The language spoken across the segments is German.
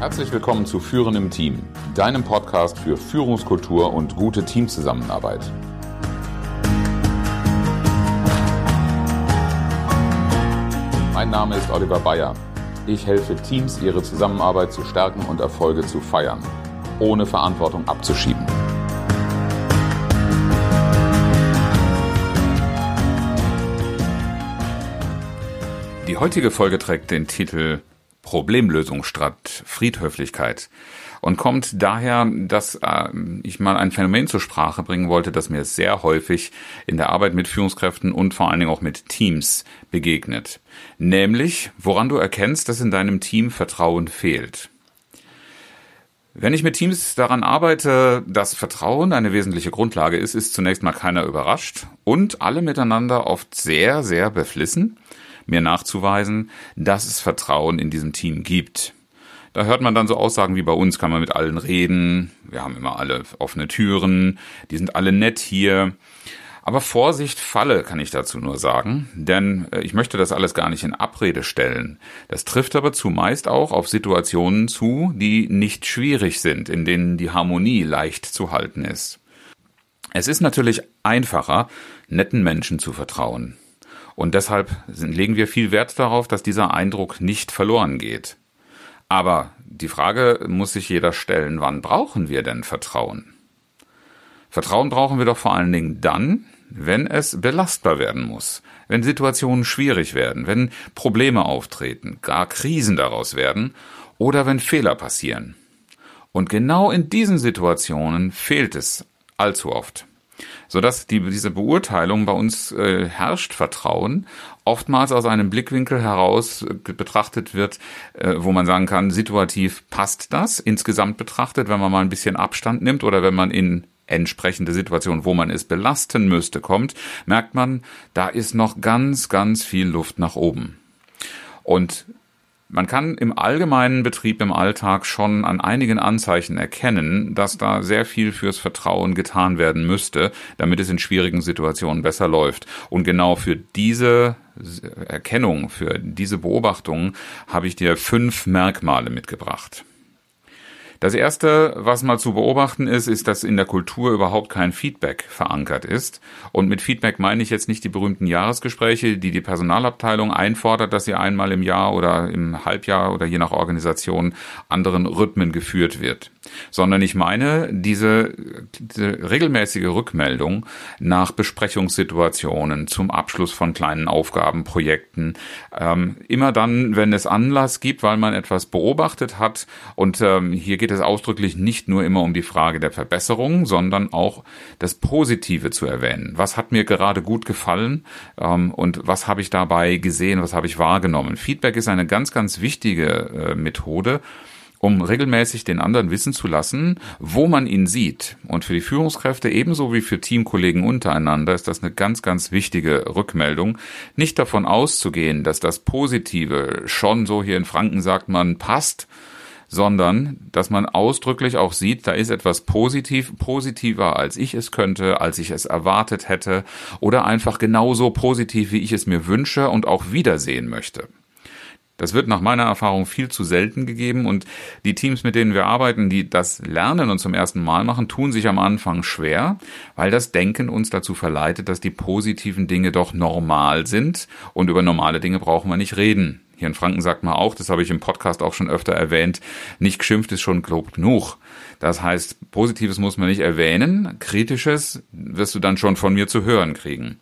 Herzlich willkommen zu Führen im Team, deinem Podcast für Führungskultur und gute Teamzusammenarbeit. Mein Name ist Oliver Bayer. Ich helfe Teams, ihre Zusammenarbeit zu stärken und Erfolge zu feiern, ohne Verantwortung abzuschieben. Die heutige Folge trägt den Titel Problemlösung statt Friedhöflichkeit und kommt daher, dass äh, ich mal ein Phänomen zur Sprache bringen wollte, das mir sehr häufig in der Arbeit mit Führungskräften und vor allen Dingen auch mit Teams begegnet. Nämlich, woran du erkennst, dass in deinem Team Vertrauen fehlt. Wenn ich mit Teams daran arbeite, dass Vertrauen eine wesentliche Grundlage ist, ist zunächst mal keiner überrascht und alle miteinander oft sehr, sehr beflissen mir nachzuweisen, dass es Vertrauen in diesem Team gibt. Da hört man dann so Aussagen wie bei uns kann man mit allen reden, wir haben immer alle offene Türen, die sind alle nett hier. Aber Vorsicht, Falle kann ich dazu nur sagen, denn äh, ich möchte das alles gar nicht in Abrede stellen. Das trifft aber zumeist auch auf Situationen zu, die nicht schwierig sind, in denen die Harmonie leicht zu halten ist. Es ist natürlich einfacher, netten Menschen zu vertrauen. Und deshalb legen wir viel Wert darauf, dass dieser Eindruck nicht verloren geht. Aber die Frage muss sich jeder stellen, wann brauchen wir denn Vertrauen? Vertrauen brauchen wir doch vor allen Dingen dann, wenn es belastbar werden muss, wenn Situationen schwierig werden, wenn Probleme auftreten, gar Krisen daraus werden oder wenn Fehler passieren. Und genau in diesen Situationen fehlt es allzu oft sodass die, diese Beurteilung bei uns äh, herrscht Vertrauen, oftmals aus einem Blickwinkel heraus äh, betrachtet wird, äh, wo man sagen kann, situativ passt das insgesamt betrachtet, wenn man mal ein bisschen Abstand nimmt oder wenn man in entsprechende Situation, wo man es belasten müsste, kommt, merkt man, da ist noch ganz, ganz viel Luft nach oben. Und man kann im allgemeinen Betrieb im Alltag schon an einigen Anzeichen erkennen, dass da sehr viel fürs Vertrauen getan werden müsste, damit es in schwierigen Situationen besser läuft. Und genau für diese Erkennung, für diese Beobachtung habe ich dir fünf Merkmale mitgebracht. Das erste, was mal zu beobachten ist, ist, dass in der Kultur überhaupt kein Feedback verankert ist. Und mit Feedback meine ich jetzt nicht die berühmten Jahresgespräche, die die Personalabteilung einfordert, dass sie einmal im Jahr oder im Halbjahr oder je nach Organisation anderen Rhythmen geführt wird, sondern ich meine diese, diese regelmäßige Rückmeldung nach Besprechungssituationen zum Abschluss von kleinen Aufgabenprojekten. Ähm, immer dann, wenn es Anlass gibt, weil man etwas beobachtet hat und ähm, hier geht geht es ausdrücklich nicht nur immer um die Frage der Verbesserung, sondern auch das Positive zu erwähnen. Was hat mir gerade gut gefallen ähm, und was habe ich dabei gesehen, was habe ich wahrgenommen? Feedback ist eine ganz, ganz wichtige äh, Methode, um regelmäßig den anderen wissen zu lassen, wo man ihn sieht. Und für die Führungskräfte ebenso wie für Teamkollegen untereinander ist das eine ganz, ganz wichtige Rückmeldung. Nicht davon auszugehen, dass das Positive schon so hier in Franken sagt man passt, sondern dass man ausdrücklich auch sieht, da ist etwas positiv, positiver als ich es könnte, als ich es erwartet hätte oder einfach genauso positiv, wie ich es mir wünsche und auch wiedersehen möchte. Das wird nach meiner Erfahrung viel zu selten gegeben und die Teams, mit denen wir arbeiten, die das lernen und zum ersten Mal machen, tun sich am Anfang schwer, weil das Denken uns dazu verleitet, dass die positiven Dinge doch normal sind und über normale Dinge brauchen wir nicht reden. Hier in Franken sagt man auch, das habe ich im Podcast auch schon öfter erwähnt, nicht geschimpft ist schon gelobt genug. Das heißt, Positives muss man nicht erwähnen, Kritisches wirst du dann schon von mir zu hören kriegen.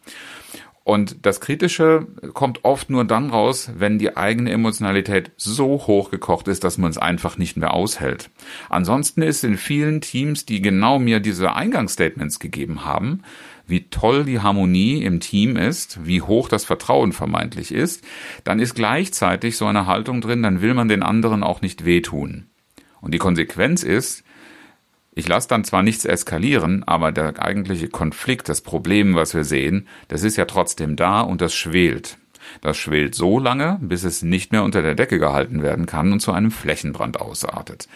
Und das Kritische kommt oft nur dann raus, wenn die eigene Emotionalität so hochgekocht ist, dass man es einfach nicht mehr aushält. Ansonsten ist in vielen Teams, die genau mir diese Eingangsstatements gegeben haben, wie toll die Harmonie im Team ist, wie hoch das Vertrauen vermeintlich ist, dann ist gleichzeitig so eine Haltung drin, dann will man den anderen auch nicht wehtun. Und die Konsequenz ist, ich lasse dann zwar nichts eskalieren, aber der eigentliche Konflikt, das Problem, was wir sehen, das ist ja trotzdem da und das schwelt. Das schwelt so lange, bis es nicht mehr unter der Decke gehalten werden kann und zu einem Flächenbrand ausartet.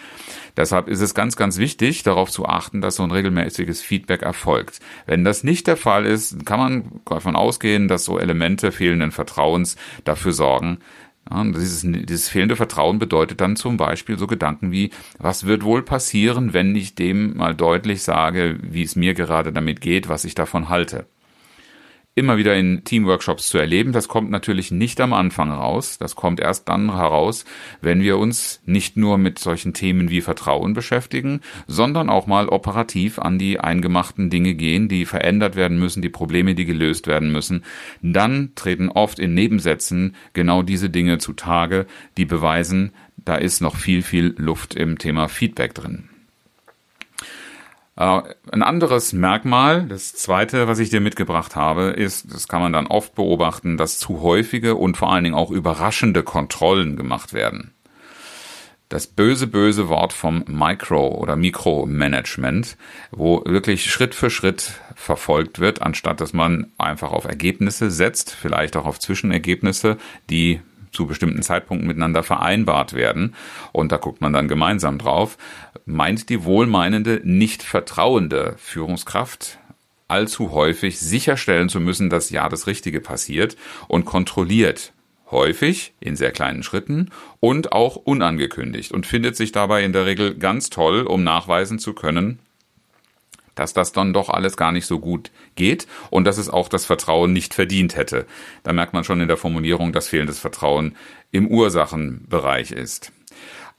Deshalb ist es ganz, ganz wichtig, darauf zu achten, dass so ein regelmäßiges Feedback erfolgt. Wenn das nicht der Fall ist, kann man davon ausgehen, dass so Elemente fehlenden Vertrauens dafür sorgen, Ja, dieses, dieses fehlende Vertrauen bedeutet dann zum Beispiel so Gedanken wie, was wird wohl passieren, wenn ich dem mal deutlich sage, wie es mir gerade damit geht, was ich davon halte immer wieder in Teamworkshops zu erleben. Das kommt natürlich nicht am Anfang raus. Das kommt erst dann heraus, wenn wir uns nicht nur mit solchen Themen wie Vertrauen beschäftigen, sondern auch mal operativ an die eingemachten Dinge gehen, die verändert werden müssen, die Probleme, die gelöst werden müssen. Dann treten oft in Nebensätzen genau diese Dinge zutage, die beweisen, da ist noch viel, viel Luft im Thema Feedback drin. Äh, ein anderes Merkmal, das zweite, was ich dir mitgebracht habe, ist, das kann man dann oft beobachten, dass zu häufige und vor allen Dingen auch überraschende Kontrollen gemacht werden. Das böse, böse Wort vom Micro- oder Mikromanagement, wo wirklich Schritt für Schritt verfolgt wird, anstatt dass man einfach auf Ergebnisse setzt, vielleicht auch auf Zwischenergebnisse, die zu bestimmten Zeitpunkten miteinander vereinbart werden. Und da guckt man dann gemeinsam drauf. Meint die wohlmeinende, nicht vertrauende Führungskraft allzu häufig sicherstellen zu müssen, dass ja das Richtige passiert und kontrolliert häufig in sehr kleinen Schritten und auch unangekündigt und findet sich dabei in der Regel ganz toll, um nachweisen zu können, dass das dann doch alles gar nicht so gut geht und dass es auch das Vertrauen nicht verdient hätte. Da merkt man schon in der Formulierung, dass fehlendes Vertrauen im Ursachenbereich ist.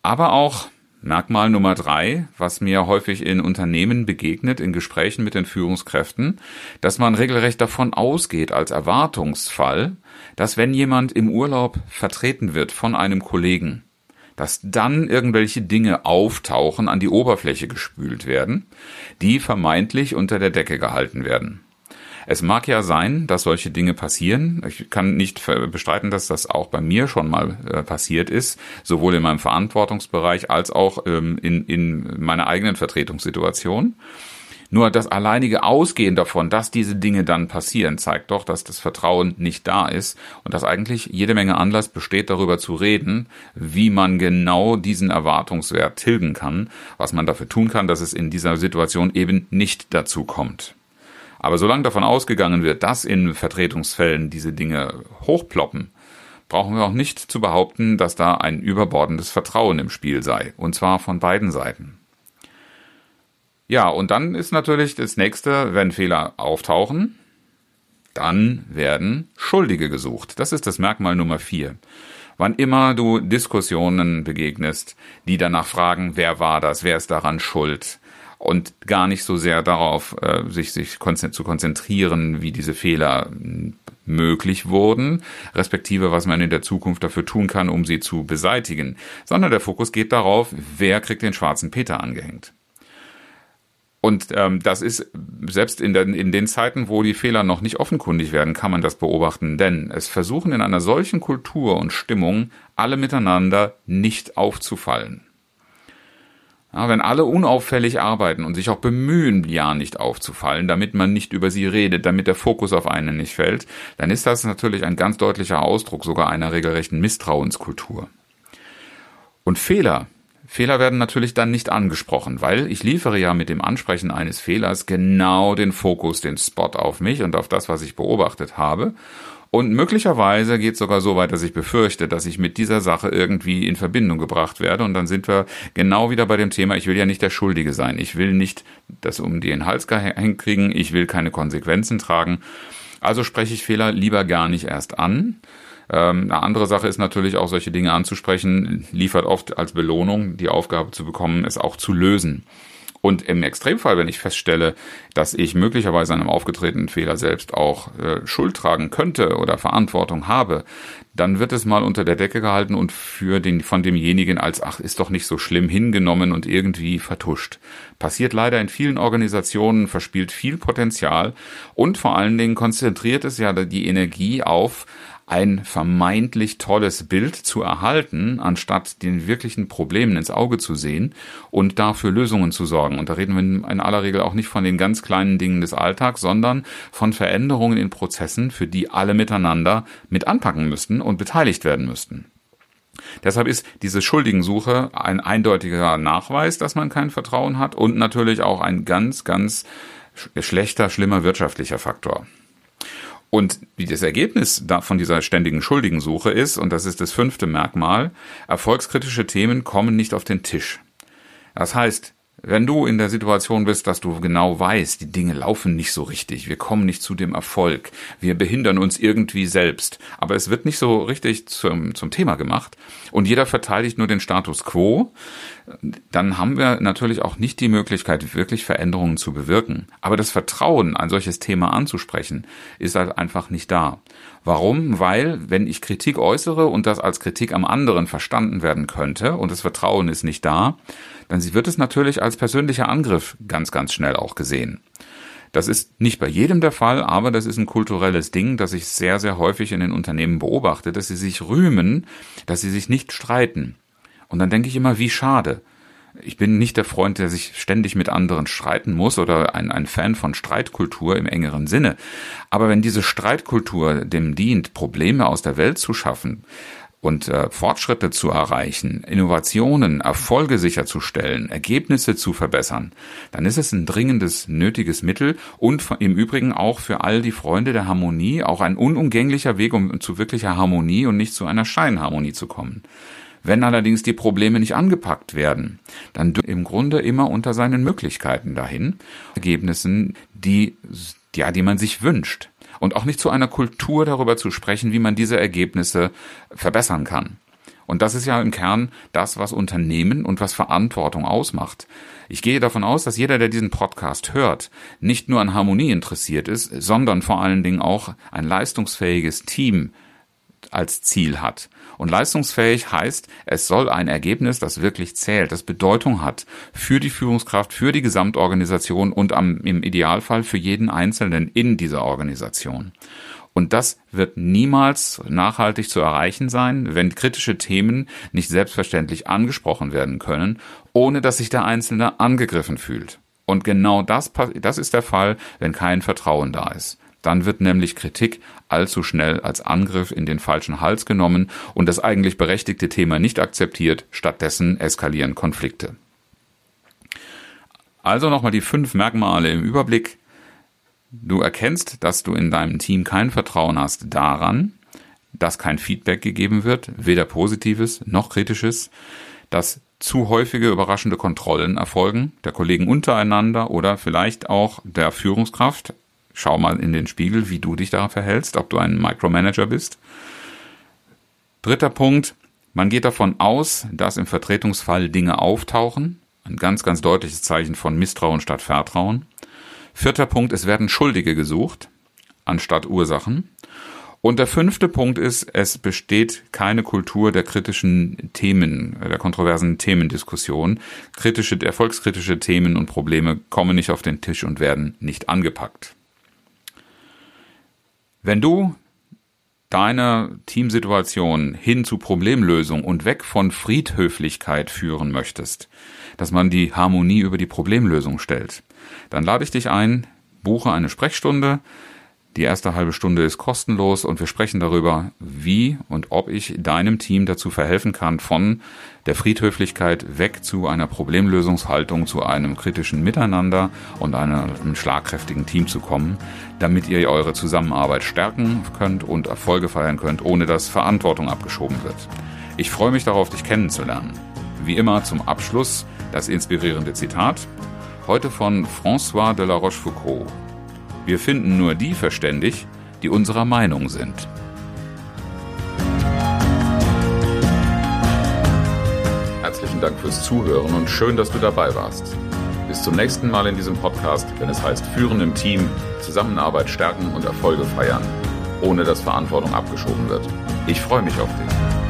Aber auch Merkmal Nummer drei, was mir häufig in Unternehmen begegnet, in Gesprächen mit den Führungskräften, dass man regelrecht davon ausgeht als Erwartungsfall, dass wenn jemand im Urlaub vertreten wird von einem Kollegen, dass dann irgendwelche Dinge auftauchen, an die Oberfläche gespült werden, die vermeintlich unter der Decke gehalten werden. Es mag ja sein, dass solche Dinge passieren. Ich kann nicht bestreiten, dass das auch bei mir schon mal äh, passiert ist, sowohl in meinem Verantwortungsbereich als auch ähm, in, in meiner eigenen Vertretungssituation. Nur das alleinige Ausgehen davon, dass diese Dinge dann passieren, zeigt doch, dass das Vertrauen nicht da ist und dass eigentlich jede Menge Anlass besteht, darüber zu reden, wie man genau diesen Erwartungswert tilgen kann, was man dafür tun kann, dass es in dieser Situation eben nicht dazu kommt. Aber solange davon ausgegangen wird, dass in Vertretungsfällen diese Dinge hochploppen, brauchen wir auch nicht zu behaupten, dass da ein überbordendes Vertrauen im Spiel sei, und zwar von beiden Seiten. Ja, und dann ist natürlich das nächste, wenn Fehler auftauchen, dann werden Schuldige gesucht. Das ist das Merkmal Nummer vier. Wann immer du Diskussionen begegnest, die danach fragen, wer war das, wer ist daran schuld, und gar nicht so sehr darauf, äh, sich, sich zu konzentrieren, wie diese Fehler möglich wurden, respektive was man in der Zukunft dafür tun kann, um sie zu beseitigen, sondern der Fokus geht darauf, wer kriegt den schwarzen Peter angehängt. Und ähm, das ist selbst in, den, in den Zeiten, wo die Fehler noch nicht offenkundig werden, kann man das beobachten. Denn es versuchen in einer solchen Kultur und Stimmung alle miteinander nicht aufzufallen. Ja, wenn alle unauffällig arbeiten und sich auch bemühen, ja nicht aufzufallen, damit man nicht über sie redet, damit der Fokus auf einen nicht fällt, dann ist das natürlich ein ganz deutlicher Ausdruck sogar einer regelrechten Misstrauenskultur. Und Fehler, Fehler werden natürlich dann nicht angesprochen, weil ich liefere ja mit dem Ansprechen eines Fehlers genau den Fokus, den Spot auf mich und auf das, was ich beobachtet habe. Und möglicherweise geht es sogar so weit, dass ich befürchte, dass ich mit dieser Sache irgendwie in Verbindung gebracht werde. Und dann sind wir genau wieder bei dem Thema, ich will ja nicht der Schuldige sein. Ich will nicht das um den Hals gehängt kriegen. Ich will keine Konsequenzen tragen. Also spreche ich Fehler lieber gar nicht erst an, ähm, eine andere Sache ist natürlich auch solche Dinge anzusprechen, liefert oft als Belohnung die Aufgabe zu bekommen, es auch zu lösen. Und im Extremfall, wenn ich feststelle, dass ich möglicherweise an einem aufgetretenen Fehler selbst auch äh, Schuld tragen könnte oder Verantwortung habe, dann wird es mal unter der Decke gehalten und für den von demjenigen als ach ist doch nicht so schlimm hingenommen und irgendwie vertuscht. Passiert leider in vielen Organisationen, verspielt viel Potenzial und vor allen Dingen konzentriert es ja die Energie auf ein vermeintlich tolles Bild zu erhalten, anstatt den wirklichen Problemen ins Auge zu sehen und dafür Lösungen zu sorgen. Und da reden wir in aller Regel auch nicht von den ganz kleinen Dingen des Alltags, sondern von Veränderungen in Prozessen, für die alle miteinander mit anpacken müssten und beteiligt werden müssten. Deshalb ist diese Schuldigensuche ein eindeutiger Nachweis, dass man kein Vertrauen hat und natürlich auch ein ganz, ganz schlechter, schlimmer wirtschaftlicher Faktor. Und wie das Ergebnis von dieser ständigen Schuldigensuche ist, und das ist das fünfte Merkmal, erfolgskritische Themen kommen nicht auf den Tisch. Das heißt, wenn du in der Situation bist, dass du genau weißt, die Dinge laufen nicht so richtig, wir kommen nicht zu dem Erfolg, wir behindern uns irgendwie selbst, aber es wird nicht so richtig zum, zum Thema gemacht und jeder verteidigt nur den Status quo, dann haben wir natürlich auch nicht die Möglichkeit, wirklich Veränderungen zu bewirken. Aber das Vertrauen, ein solches Thema anzusprechen, ist halt einfach nicht da. Warum? Weil, wenn ich Kritik äußere und das als Kritik am anderen verstanden werden könnte und das Vertrauen ist nicht da, dann wird es natürlich als persönlicher Angriff ganz, ganz schnell auch gesehen. Das ist nicht bei jedem der Fall, aber das ist ein kulturelles Ding, das ich sehr, sehr häufig in den Unternehmen beobachte, dass sie sich rühmen, dass sie sich nicht streiten. Und dann denke ich immer, wie schade. Ich bin nicht der Freund, der sich ständig mit anderen streiten muss oder ein, ein Fan von Streitkultur im engeren Sinne. Aber wenn diese Streitkultur dem dient, Probleme aus der Welt zu schaffen und äh, Fortschritte zu erreichen, Innovationen, Erfolge sicherzustellen, Ergebnisse zu verbessern, dann ist es ein dringendes, nötiges Mittel und im Übrigen auch für all die Freunde der Harmonie auch ein unumgänglicher Weg, um zu wirklicher Harmonie und nicht zu einer Scheinharmonie zu kommen. Wenn allerdings die Probleme nicht angepackt werden, dann im Grunde immer unter seinen Möglichkeiten dahin, Ergebnissen, die, ja, die man sich wünscht. Und auch nicht zu einer Kultur darüber zu sprechen, wie man diese Ergebnisse verbessern kann. Und das ist ja im Kern das, was Unternehmen und was Verantwortung ausmacht. Ich gehe davon aus, dass jeder, der diesen Podcast hört, nicht nur an Harmonie interessiert ist, sondern vor allen Dingen auch ein leistungsfähiges Team als Ziel hat. Und leistungsfähig heißt, es soll ein Ergebnis, das wirklich zählt, das Bedeutung hat für die Führungskraft, für die Gesamtorganisation und am, im Idealfall für jeden Einzelnen in dieser Organisation. Und das wird niemals nachhaltig zu erreichen sein, wenn kritische Themen nicht selbstverständlich angesprochen werden können, ohne dass sich der Einzelne angegriffen fühlt. Und genau das, das ist der Fall, wenn kein Vertrauen da ist. Dann wird nämlich Kritik allzu schnell als Angriff in den falschen Hals genommen und das eigentlich berechtigte Thema nicht akzeptiert, stattdessen eskalieren Konflikte. Also nochmal die fünf Merkmale im Überblick. Du erkennst, dass du in deinem Team kein Vertrauen hast daran, dass kein Feedback gegeben wird, weder positives noch kritisches, dass zu häufige überraschende Kontrollen erfolgen, der Kollegen untereinander oder vielleicht auch der Führungskraft, Schau mal in den Spiegel, wie du dich da verhältst, ob du ein Micromanager bist. Dritter Punkt. Man geht davon aus, dass im Vertretungsfall Dinge auftauchen. Ein ganz, ganz deutliches Zeichen von Misstrauen statt Vertrauen. Vierter Punkt. Es werden Schuldige gesucht anstatt Ursachen. Und der fünfte Punkt ist, es besteht keine Kultur der kritischen Themen, der kontroversen Themendiskussion. Kritische, erfolgskritische Themen und Probleme kommen nicht auf den Tisch und werden nicht angepackt. Wenn du deine Teamsituation hin zu Problemlösung und weg von Friedhöflichkeit führen möchtest, dass man die Harmonie über die Problemlösung stellt, dann lade ich dich ein, buche eine Sprechstunde, die erste halbe Stunde ist kostenlos und wir sprechen darüber, wie und ob ich deinem Team dazu verhelfen kann, von der Friedhöflichkeit weg zu einer Problemlösungshaltung, zu einem kritischen Miteinander und einem schlagkräftigen Team zu kommen, damit ihr eure Zusammenarbeit stärken könnt und Erfolge feiern könnt, ohne dass Verantwortung abgeschoben wird. Ich freue mich darauf, dich kennenzulernen. Wie immer zum Abschluss das inspirierende Zitat, heute von François de la Rochefoucauld. Wir finden nur die verständig, die unserer Meinung sind. Herzlichen Dank fürs Zuhören und schön, dass du dabei warst. Bis zum nächsten Mal in diesem Podcast, wenn es heißt Führen im Team, Zusammenarbeit stärken und Erfolge feiern, ohne dass Verantwortung abgeschoben wird. Ich freue mich auf dich.